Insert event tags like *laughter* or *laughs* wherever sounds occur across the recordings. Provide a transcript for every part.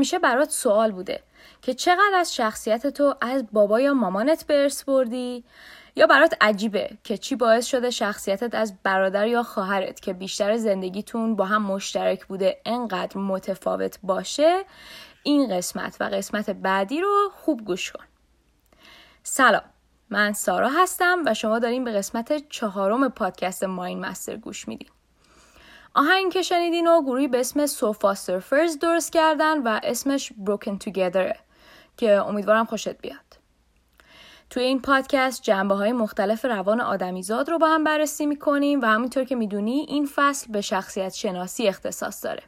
همیشه برات سوال بوده که چقدر از شخصیت تو از بابا یا مامانت برس بردی؟ یا برات عجیبه که چی باعث شده شخصیتت از برادر یا خواهرت که بیشتر زندگیتون با هم مشترک بوده انقدر متفاوت باشه؟ این قسمت و قسمت بعدی رو خوب گوش کن. سلام من سارا هستم و شما داریم به قسمت چهارم پادکست ماین مستر گوش میدین. آهنگ که شنیدین و گروهی به اسم سوفا سرفرز درست کردن و اسمش Broken Together که امیدوارم خوشت بیاد توی این پادکست جنبه های مختلف روان آدمیزاد رو با هم بررسی می‌کنیم و همینطور که می‌دونی این فصل به شخصیت شناسی اختصاص داره.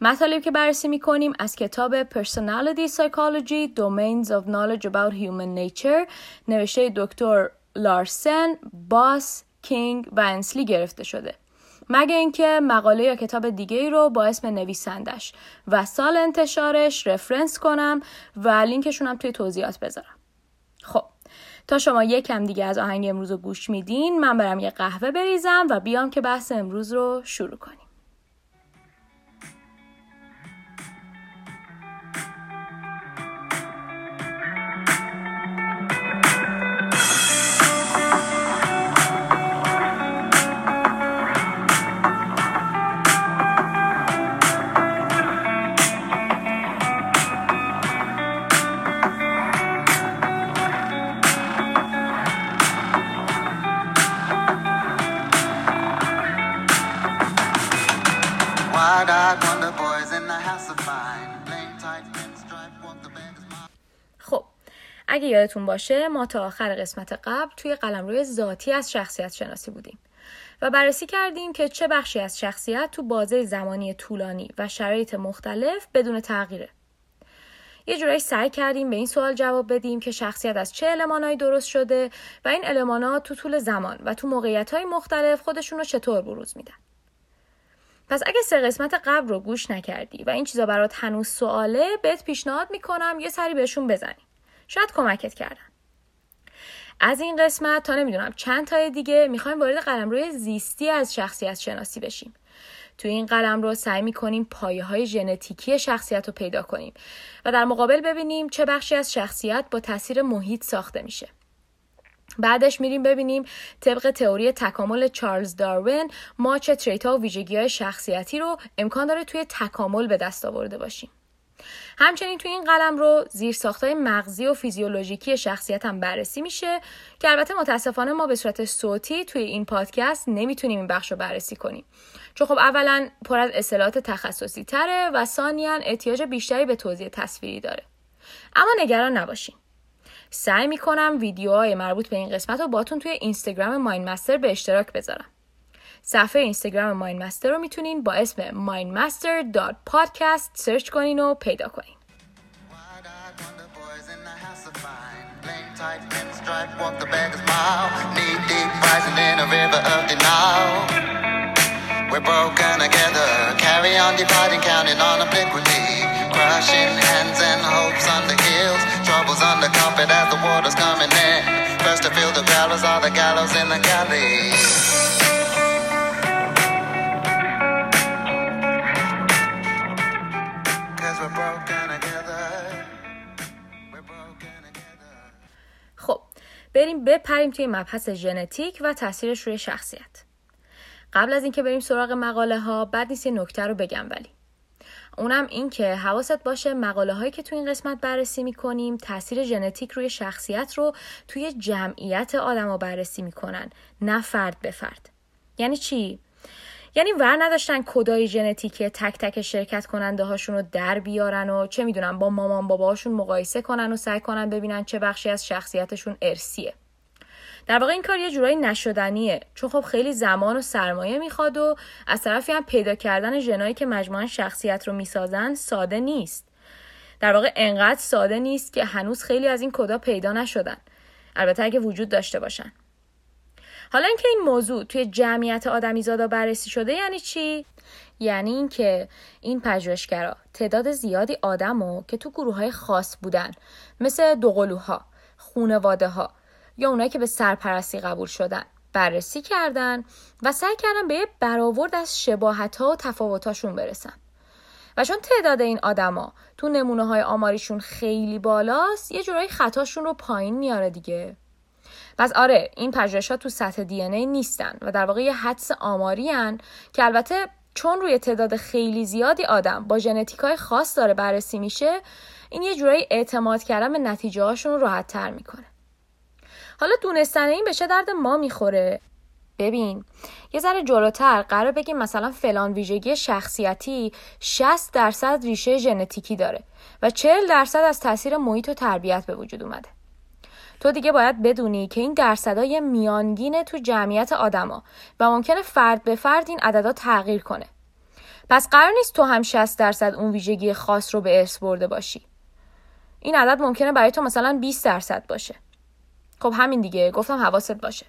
مطالبی که بررسی می‌کنیم از کتاب Personality Psychology Domains of Knowledge About Human Nature نوشته دکتر لارسن، باس، کینگ و انسلی گرفته شده. مگه اینکه مقاله یا کتاب دیگه ای رو با اسم نویسندش و سال انتشارش رفرنس کنم و لینکشون هم توی توضیحات بذارم. خب تا شما یکم دیگه از آهنگ امروز رو گوش میدین من برم یه قهوه بریزم و بیام که بحث امروز رو شروع کنیم یادتون باشه ما تا آخر قسمت قبل توی قلمروی ذاتی از شخصیت شناسی بودیم و بررسی کردیم که چه بخشی از شخصیت تو بازه زمانی طولانی و شرایط مختلف بدون تغییره. یه جورایی سعی کردیم به این سوال جواب بدیم که شخصیت از چه المانهایی درست شده و این المانها تو طول زمان و تو موقعیت های مختلف خودشون رو چطور بروز میدن. پس اگه سه قسمت قبل رو گوش نکردی و این چیزا برات هنوز سواله بهت پیشنهاد می‌کنم یه سری بهشون بزنی شاید کمکت کردن. از این قسمت تا نمی‌دونم چند تای دیگه می‌خوایم وارد قلمروی زیستی از شخصیت شناسی بشیم. توی این قلم رو سعی می‌کنیم پایه های ژنتیکی شخصیت رو پیدا کنیم و در مقابل ببینیم چه بخشی از شخصیت با تاثیر محیط ساخته میشه. بعدش میریم ببینیم طبق تئوری تکامل چارلز داروین ما چه تریت ها و ویژگی های شخصیتی رو امکان داره توی تکامل به دست آورده باشیم. همچنین توی این قلم رو زیر ساختای مغزی و فیزیولوژیکی شخصیت هم بررسی میشه که البته متاسفانه ما به صورت صوتی توی این پادکست نمی‌تونیم این بخش رو بررسی کنیم. چون خب اولا پر از اصطلاحات تخصصی تره و ثانیا احتیاج بیشتری به توضیح تصویری داره. اما نگران نباشین. سعی می‌کنم ویدیوهای مربوط به این قسمت رو باتون توی اینستاگرام ماین مستر به اشتراک بذارم. صفحه اینستاگرام ماین مستر رو میتونین با اسم mindmaster.podcast سرچ کنین و پیدا کنین We're broken together, carry on dividing, counting on obliquity. Crushing hands and hopes on the heels, troubles on the carpet as the water's coming in. First to feel the gallows are the gallows in the galley. بپریم توی مبحث ژنتیک و تاثیرش روی شخصیت. قبل از اینکه بریم سراغ مقاله ها بعد نیست یه نکته رو بگم ولی. اونم این که حواست باشه مقاله هایی که توی این قسمت بررسی می‌کنیم تاثیر ژنتیک روی شخصیت رو توی جمعیت آدما بررسی می‌کنن نه فرد به فرد. یعنی چی؟ یعنی ور نداشتن کدای ژنتیک تک تک شرکت کننده هاشون رو در بیارن و چه می‌دونن با مامان باباشون مقایسه کنن و سعی کنن ببینن چه بخشی از شخصیتشون ارسیه در واقع این کار یه جورایی نشدنیه. چون خب خیلی زمان و سرمایه می‌خواد و از طرفی هم پیدا کردن ژنایی که مجموعا شخصیت رو می‌سازن ساده نیست. در واقع انقدر ساده نیست که هنوز خیلی از این کدا پیدا نشدن. البته اگه وجود داشته باشن. حالا اینکه این موضوع توی جمعیت آدمیزادا بررسی شده یعنی چی؟ یعنی اینکه این پژوهشگرا تعداد زیادی آدمو که تو گروه های خاص بودن مثل دوقلوها خونواده ها یا اونایی که به سرپرستی قبول شدن بررسی کردن و سعی کردن به یه برآورد از شباهت ها و تفاوتاشون برسن. و چون تعداد این آدما تو نمونه های آماریشون خیلی بالاست یه جورایی خطاشون رو پایین میاره دیگه. پس آره این پژوهش ها تو سطح دی ای نیستن و در واقع یه حدس آماری هن که البته چون روی تعداد خیلی زیادی آدم با ژنتیک های خاص داره بررسی میشه این یه جورایی اعتماد کردن به نتیجه هاشون راحت تر می‌کنه. حالا دونستن این به چه درد ما می‌خوره؟ ببین یه ذره جلوتر قرار بگیم مثلا فلان ویژگی شخصیتی 60 درصد ریشه ژنتیکی داره و 40 درصد از تاثیر محیط و تربیت به وجود اومده. تو دیگه باید بدونی که این درصدای میانگینه تو جمعیت آدما و ممکنه فرد به فرد این عددا تغییر کنه. پس قرار نیست تو هم 60 درصد اون ویژگی خاص رو به ارث برده باشی. این عدد ممکنه برای تو مثلا 20 درصد باشه. خب همین دیگه گفتم حواست باشه.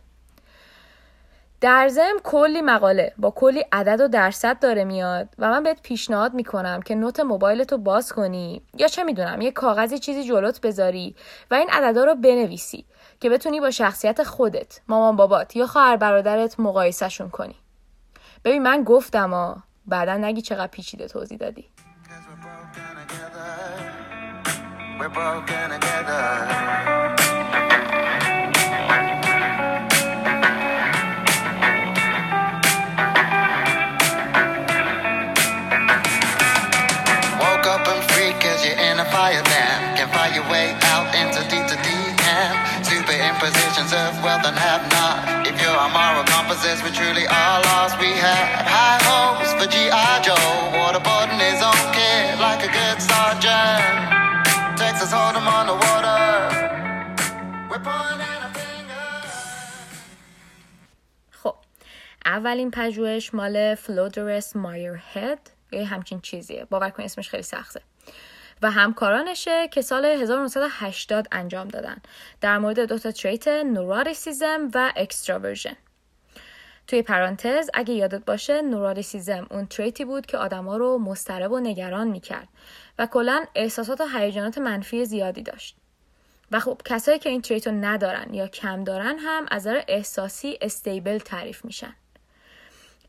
در ضمن کلی مقاله با کلی عدد و درصد داره میاد و من بهت پیشنهاد می‌کنم که نوت موبایلتو باز کنی یا چه می‌دونم یه کاغذی چیزی جلوت بذاری و این عددا رو بنویسی که بتونی با شخصیت خودت مامان بابات یا خواهر برادرت مقایسهشون کنی. ببین من گفتم ها بعدا نگی چقدر پیچیده توضیح دادی. Fire super impositions of wealth and have not. If your moral compasses we truly are lost, we had high hopes for G.I. Joe. Waterboarding his own kid like a good sergeant. Texas hold him on the water. We're pointing a finger. خب اولین پژوهش مال فلودرس مایر هد یه همچین چیزیه باور کن اسمش خیلی سخته و همکارانشه که سال 1980 انجام دادن. در مورد دو تا trait neuroticism و extraversion. توی پرانتز اگه یادت باشه neuroticism اون trait ی بود که آدما رو مضطرب و نگران می‌کرد و کلا احساسات و هیجانات منفی زیادی داشت. و خب کسایی که این trait رو ندارن یا کم دارن هم از نظر احساسی stable تعریف میشن.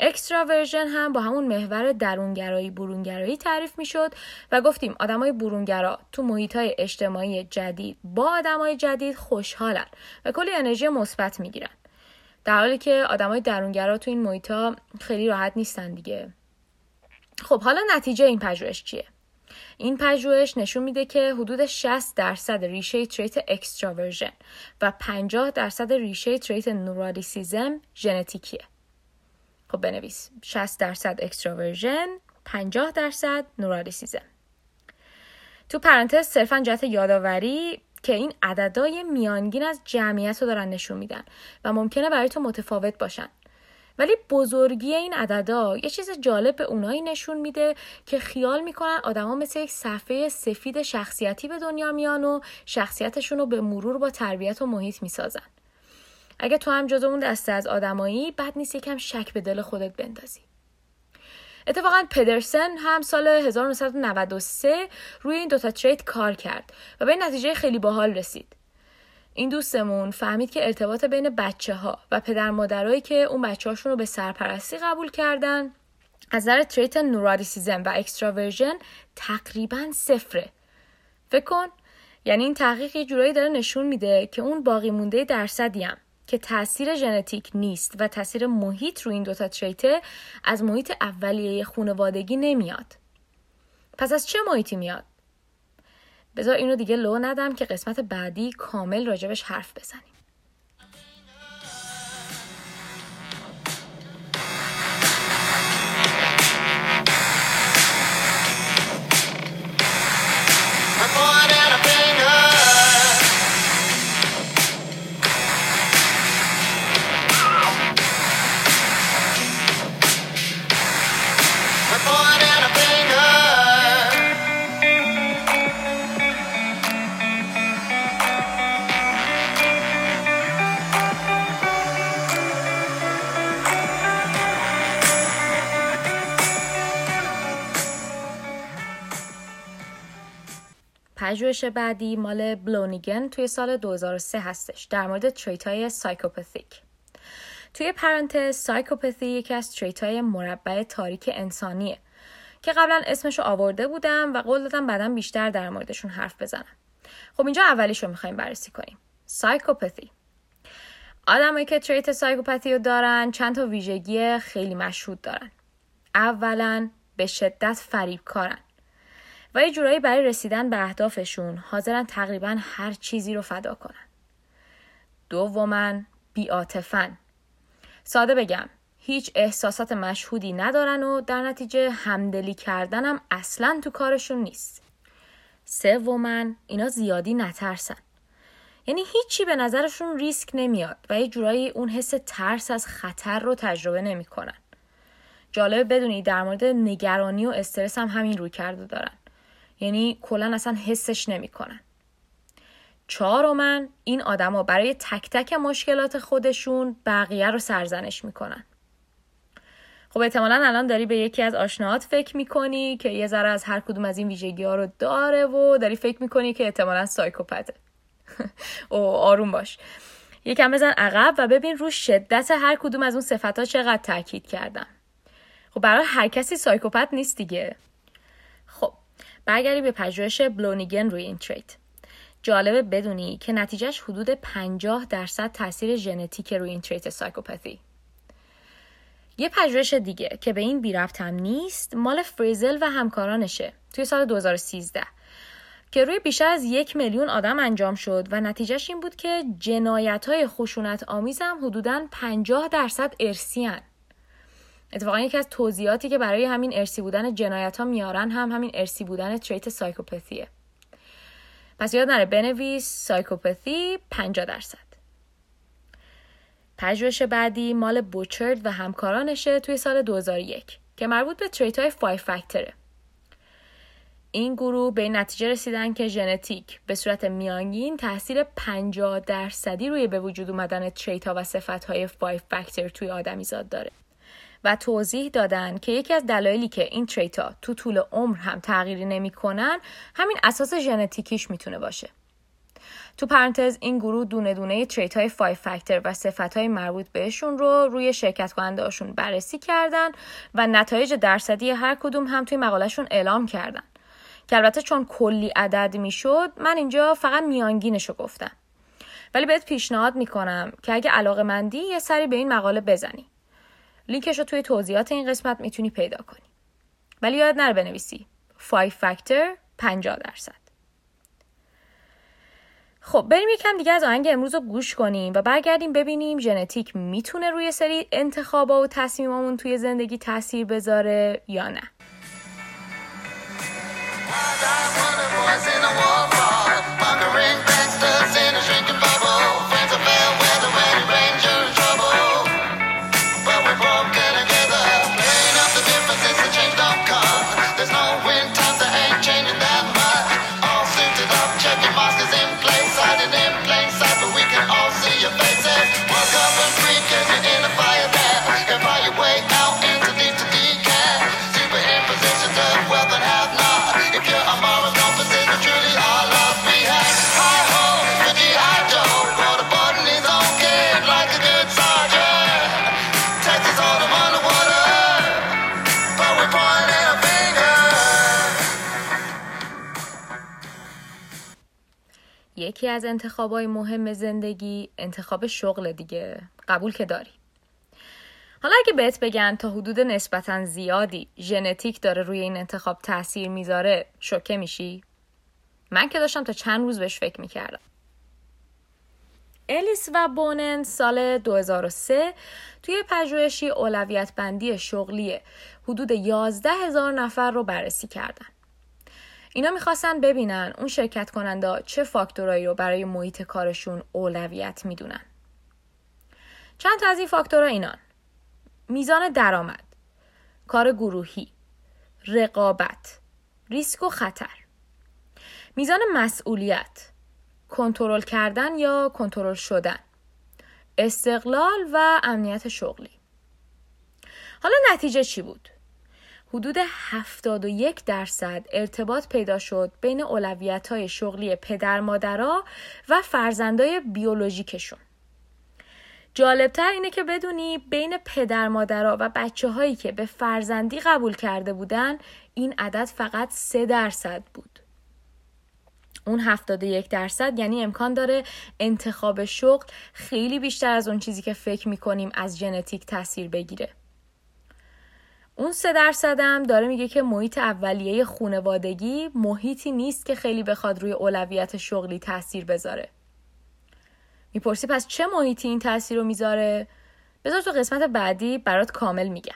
extraversion هم با همون محور درونگرایی برونگرایی تعریف می‌شد و گفتیم آدمای برونگرا تو محیط های اجتماعی جدید با آدمای جدید خوشحالن و کلی انرژی مثبت می‌گیرن. در حالی که آدمای درونگرا تو این محیط ها خیلی راحت نیستن دیگه. خب حالا نتیجه این پژوهش چیه؟ این پژوهش نشون میده که حدود 60 درصد ریشه trait extraversion و 50 درصد ریشه trait neuroticism ژنتیکیه. خب بنویس. 60 درصد extraversion 50 درصد neuroticism تو پرانتز صرفا جهت یادآوری که این عددهای میانگین از جمعیت رو دارن نشون میدن و ممکنه برای تو متفاوت باشن. ولی بزرگی این عددا یه چیز جالب به اونایی نشون میده که خیال می‌کنن آدما مثل یک صفحه سفید شخصیتی به دنیا میان و شخصیتشون رو به مرور با تربیت و محیط می‌سازن. اگه تو هم جزو اون دسته از آدمایی بد نیست یکم شک به دل خودت بندازی. اتفاقا پدرسن هم سال 1993 روی این دوتا trait کار کرد و به نتیجه خیلی باحال رسید. این دوستمون فهمید که ارتباط بین بچه ها و پدر مادرایی که اون بچه هاشون رو به سرپرستی قبول کردن از نظر trait neuroticism و extraversion تقریبا صفره. فکر کن یعنی این تحقیق یه جورایی داره نشون میده که اون باقی مونده درصدی که تاثیر ژنتیک نیست و تاثیر محیط رو این دوتا trait ه از محیط اولیه خانوادگی نمیاد. پس از چه محیطی میاد؟ بذار اینو دیگه لو ندم که قسمت بعدی کامل راجبش حرف بزنیم. پژوهش بعدی مال بلونیگن توی سال 2003 هستش. در مورد trait های psychopathic. توی پرانتز psychopathy یکی از trait های مربع تاریک انسانیه که قبلا اسمشو آورده بودم و قول دادم بعدا بیشتر در موردشون حرف بزنم. خب اینجا اولیش رو می‌خوایم بررسی کنیم. psychopathy. آدمایی که trait psychopathy رو دارن چند تا ویژگی خیلی مشهود دارن. اولا به شدت فریب کارن و یه جورایی برای رسیدن به اهدافشون حاضرن تقریبا هر چیزی رو فدا کنن دوما بیاتفن ساده بگم هیچ احساسات مشهودی ندارن و در نتیجه همدلی کردنم اصلا تو کارشون نیست سوما اینا زیادی نترسن یعنی هیچی به نظرشون ریسک نمیاد و یه جورایی اون حس ترس از خطر رو تجربه نمی‌کنن. جالبه بدونی در مورد نگرانی و استرس هم همین روی کرده دارن. یعنی کلا اصلا حسش نمی‌کنن. چهارمن این آدما برای تک تک مشکلات خودشون بقیه رو سرزنش می‌کنن. خب احتمالا الان داری به یکی از آشناهات فکر می‌کنی که یه ذره از هر کدوم از این ویژگی ها رو داره و داری فکر می‌کنی که احتمالا سایکوپته. *laughs* او آروم باش یکم بزن عقب و ببین رو شدت هر کدوم از اون صفت ها چقدر تاکید کردم خب برای هر کسی psychopath نیست دیگه خب برگردی به پژوهش بلونیگن روی این trait جالبه بدونی که نتیجهش حدود 50 درصد تاثیر ژنتیک روی این trait psychopathy یه پژوهش دیگه که به این بی هم نیست مال فریزل و همکارانشه توی سال 2013 که روی بیشتر از یک میلیون آدم انجام شد و نتیجهش این بود که جنایت های خشونت آمیز هم حدوداً 50 درصد ارثی هن. اتفاقا یکی از توضیحاتی که برای همین ارسی بودن جنایت ها میارن هم همین ارسی بودن تریت سایکوپثیه. پس یاد نره بنویس سایکوپثی 50 درصد. پژوهش بعدی مال بوچرد و همکارانشه توی سال 2001 که مربوط به تریت های 5 فاکتوره. این گروه به نتیجه رسیدن که ژنتیک به صورت میانگین تاثیر 50 درصدی روی به وجود اومدن تریت ها و صفت های 5 فاکتور توی آدمیزاد داره و توضیح دادن که یکی از دلایلی که این تریت ها تو طول عمر هم تغییری نمی‌کنن همین اساس ژنتیکیش می‌تونه باشه. تو پرانتز این گروه دونه دونه تریت های 5 فاکتور و صفت های مربوط بهشون رو روی شرکت کننده بررسی کردن و نتایج درصدی هر کدوم هم توی مقالهشون اعلام کردن. که البته چون کلی عدد می‌شد من اینجا فقط میانگینش رو گفتم. ولی بهت پیشنهاد می‌کنم که اگه علاقه مندی یه سری به این مقاله بزنی. لینکش رو توی توضیحات این قسمت می‌تونی پیدا کنی. ولی یاد نره بنویسی. 5 فاکتور 50 درصد. خب بریم یکم دیگه از آهنگ امروز رو گوش کنیم و برگردیم ببینیم ژنتیک می‌تونه روی سری انتخابا و تصمیمامون توی زندگی تاثیر بذاره یا نه. یکی از انتخابای مهم زندگی انتخاب شغل دیگه. قبول که داری. حالا اگه بهت بگن تا حدود نسبتا زیادی ژنتیک داره روی این انتخاب تاثیر می‌ذاره شوکه میشی؟ من که داشتم تا چند روز بهش فکر می‌کردم. الیس و بونن سال 2003 توی پژوهشی اولویت بندی شغلی حدود 11 هزار نفر رو بررسی کردن. اینا می‌خواستن ببینن اون شرکت کننده چه فاکتورایی رو برای محیط کارشون اولویت می‌دونن. چند تا از این فاکتورها اینان. میزان درآمد، کار گروهی، رقابت، ریسک و خطر. میزان مسئولیت کنترل کردن یا کنترل شدن استقلال و امنیت شغلی حالا نتیجه چی بود؟ حدود 71 درصد ارتباط پیدا شد بین اولویت های شغلی پدر مادرها و فرزندای بیولوژیکشون. جالبتر اینه که بدونی بین پدر مادرها و بچه هایی که به فرزندی قبول کرده بودن این عدد فقط سه درصد بود. اون 71 درصد یعنی امکان داره انتخاب شغل خیلی بیشتر از اون چیزی که فکر می‌کنیم از ژنتیک تاثیر بگیره. اون سه درصدم داره میگه که محیط اولیه خونوادگی محیطی نیست که خیلی بخواد روی اولویت شغلی تاثیر بذاره. می‌پرسی پس چه محیطی این تاثیر رو می‌ذاره؟ بذار تو قسمت بعدی برات کامل میگم.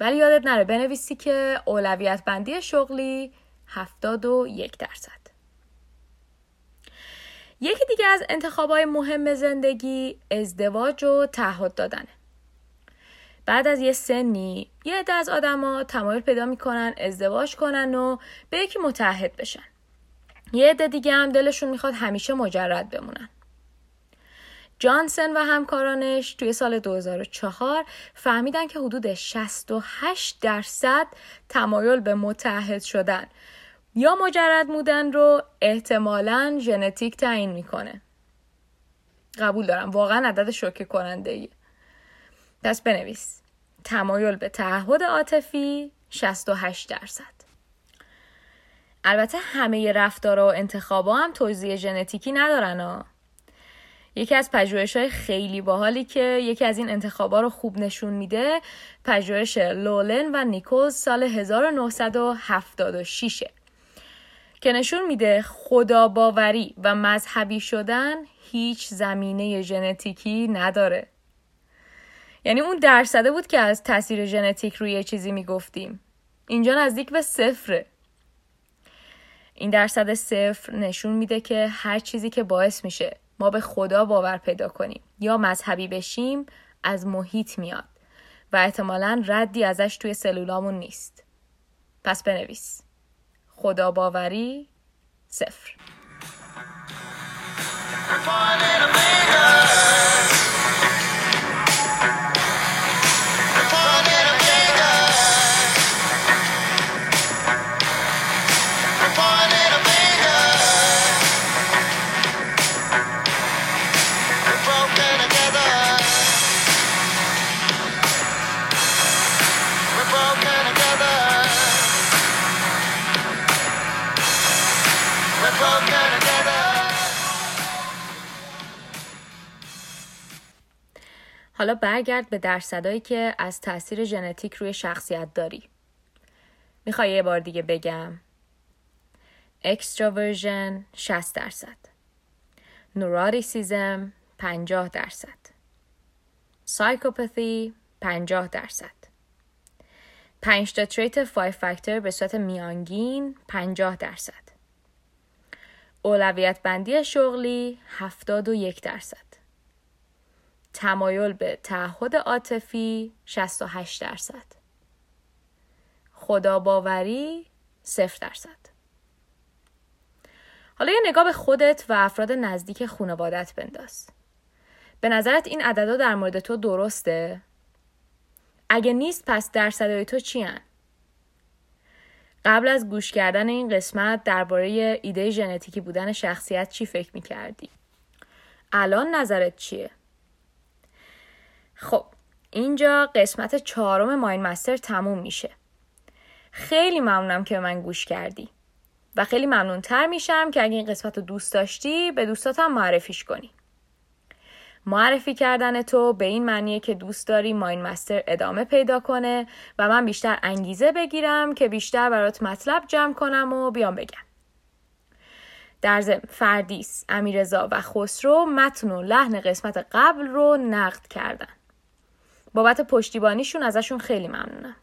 ولی یادت نره بنویسی که اولویت بندی شغلی 71 درصد. یکی دیگه از انتخابای مهم زندگی ازدواج و تعهد دادنه. بعد از یه سنی یه عده از آدما تمایل پیدا می‌کنن ازدواج کنن و به یکی متحد بشن. یه عده دیگه هم دلشون می‌خواد همیشه مجرد بمونن. جانسن و همکارانش توی سال 2004 فهمیدن که حدود 68 درصد تمایل به متحد شدن یا مجرد بودن رو احتمالا ژنتیک تعیین می‌کنه. قبول دارم واقعا عدد شوکه کننده ایه. پس بنویس تمایل به تعهد عاطفی 68 درصد. البته همه رفتار و انتخابا هم توضیح ژنتیکی ندارن ها. یکی از پژوهش های خیلی باحالی که یکی از این انتخابا رو خوب نشون میده پژوهش لولن و نیکوز سال 1976 که نشون میده خدا باوری و مذهبی شدن هیچ زمینه ژنتیکی نداره. یعنی اون درصده بود که از تاثیر ژنتیک روی چیزی می‌گفتیم. اینجا نزدیک به صفره. این درصد صفر نشون میده که هر چیزی که باعث میشه ما به خدا باور پیدا کنیم یا مذهبی بشیم از محیط میاد و احتمالا ردی ازش توی سلولامون نیست. پس بنویس. خدا باوری صفر. حالا برگرد به درصدایی که از تاثیر ژنتیک روی شخصیت داری. می‌خوای یه بار دیگه بگم. extraversion 60 درصد. neuroticism 50 درصد. psychopathy 50 درصد. 5 تا trait 5 فاکتور به صورت میانگین 50 درصد. اولویت بندی شغلی 71 درصد. تمایل به تعهد عاطفی 68 درصد. خدا باوری 0 درصد. حالا یه نگاه به خودت و افراد نزدیک خانوادت بنداز. به نظرت این عددا در مورد تو درسته؟ اگه نیست پس درصدهای تو چی هن؟ قبل از گوش کردن این قسمت درباره ایده ژنتیکی بودن شخصیت چی فکر می‌کردی؟ الان نظرت چیه؟ خب اینجا قسمت چهارم ماین مستر تموم میشه. خیلی ممنونم که من گوش کردی. و خیلی ممنون تر میشم که اگه این قسمت رو دوست داشتی به دوستاتم معرفیش کنی. معرفی کردن تو به این معنیه که دوست داری ماین مستر ادامه پیدا کنه و من بیشتر انگیزه بگیرم که بیشتر برات مطلب جمع کنم و بیام بگم. در ضمن فردیس، امیرزا و خسرو متن و لحن قسمت قبل رو نقد کردن. بابت پشتیبانیشون ازشون خیلی ممنونم.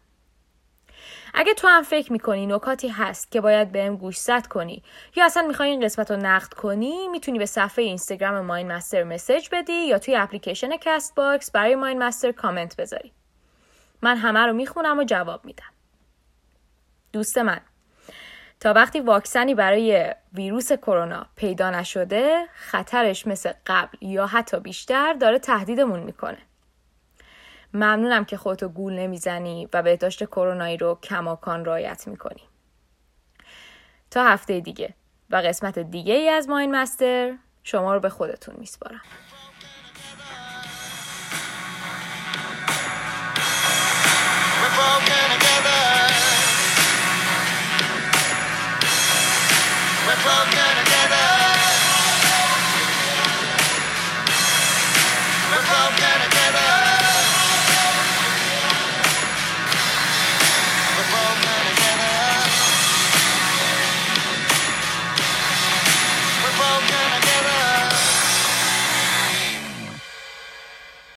اگه تو هم فکر می‌کنی نکاتی هست که باید بهم گوش زد کنی یا اصلا می‌خوای این قسمت رو نقد کنی می‌تونی به صفحه اینستاگرام ماین مستر message بدی یا توی اپلیکیشن Castbox برای ماین مستر کامنت بذاری. من همه رو می‌خونم و جواب میدم. دوست من تا وقتی واکسنی برای ویروس کرونا پیدا نشده خطرش مثل قبل یا حتی بیشتر داره تهدیدمون می‌کنه. ممنونم که خودتو گول نمی‌زنی و بهداشت کرونایی رو کماکان رایت می‌کنی. تا هفته دیگه و قسمت دیگه ای از ماین مستر شما رو به خودتون میسپارم.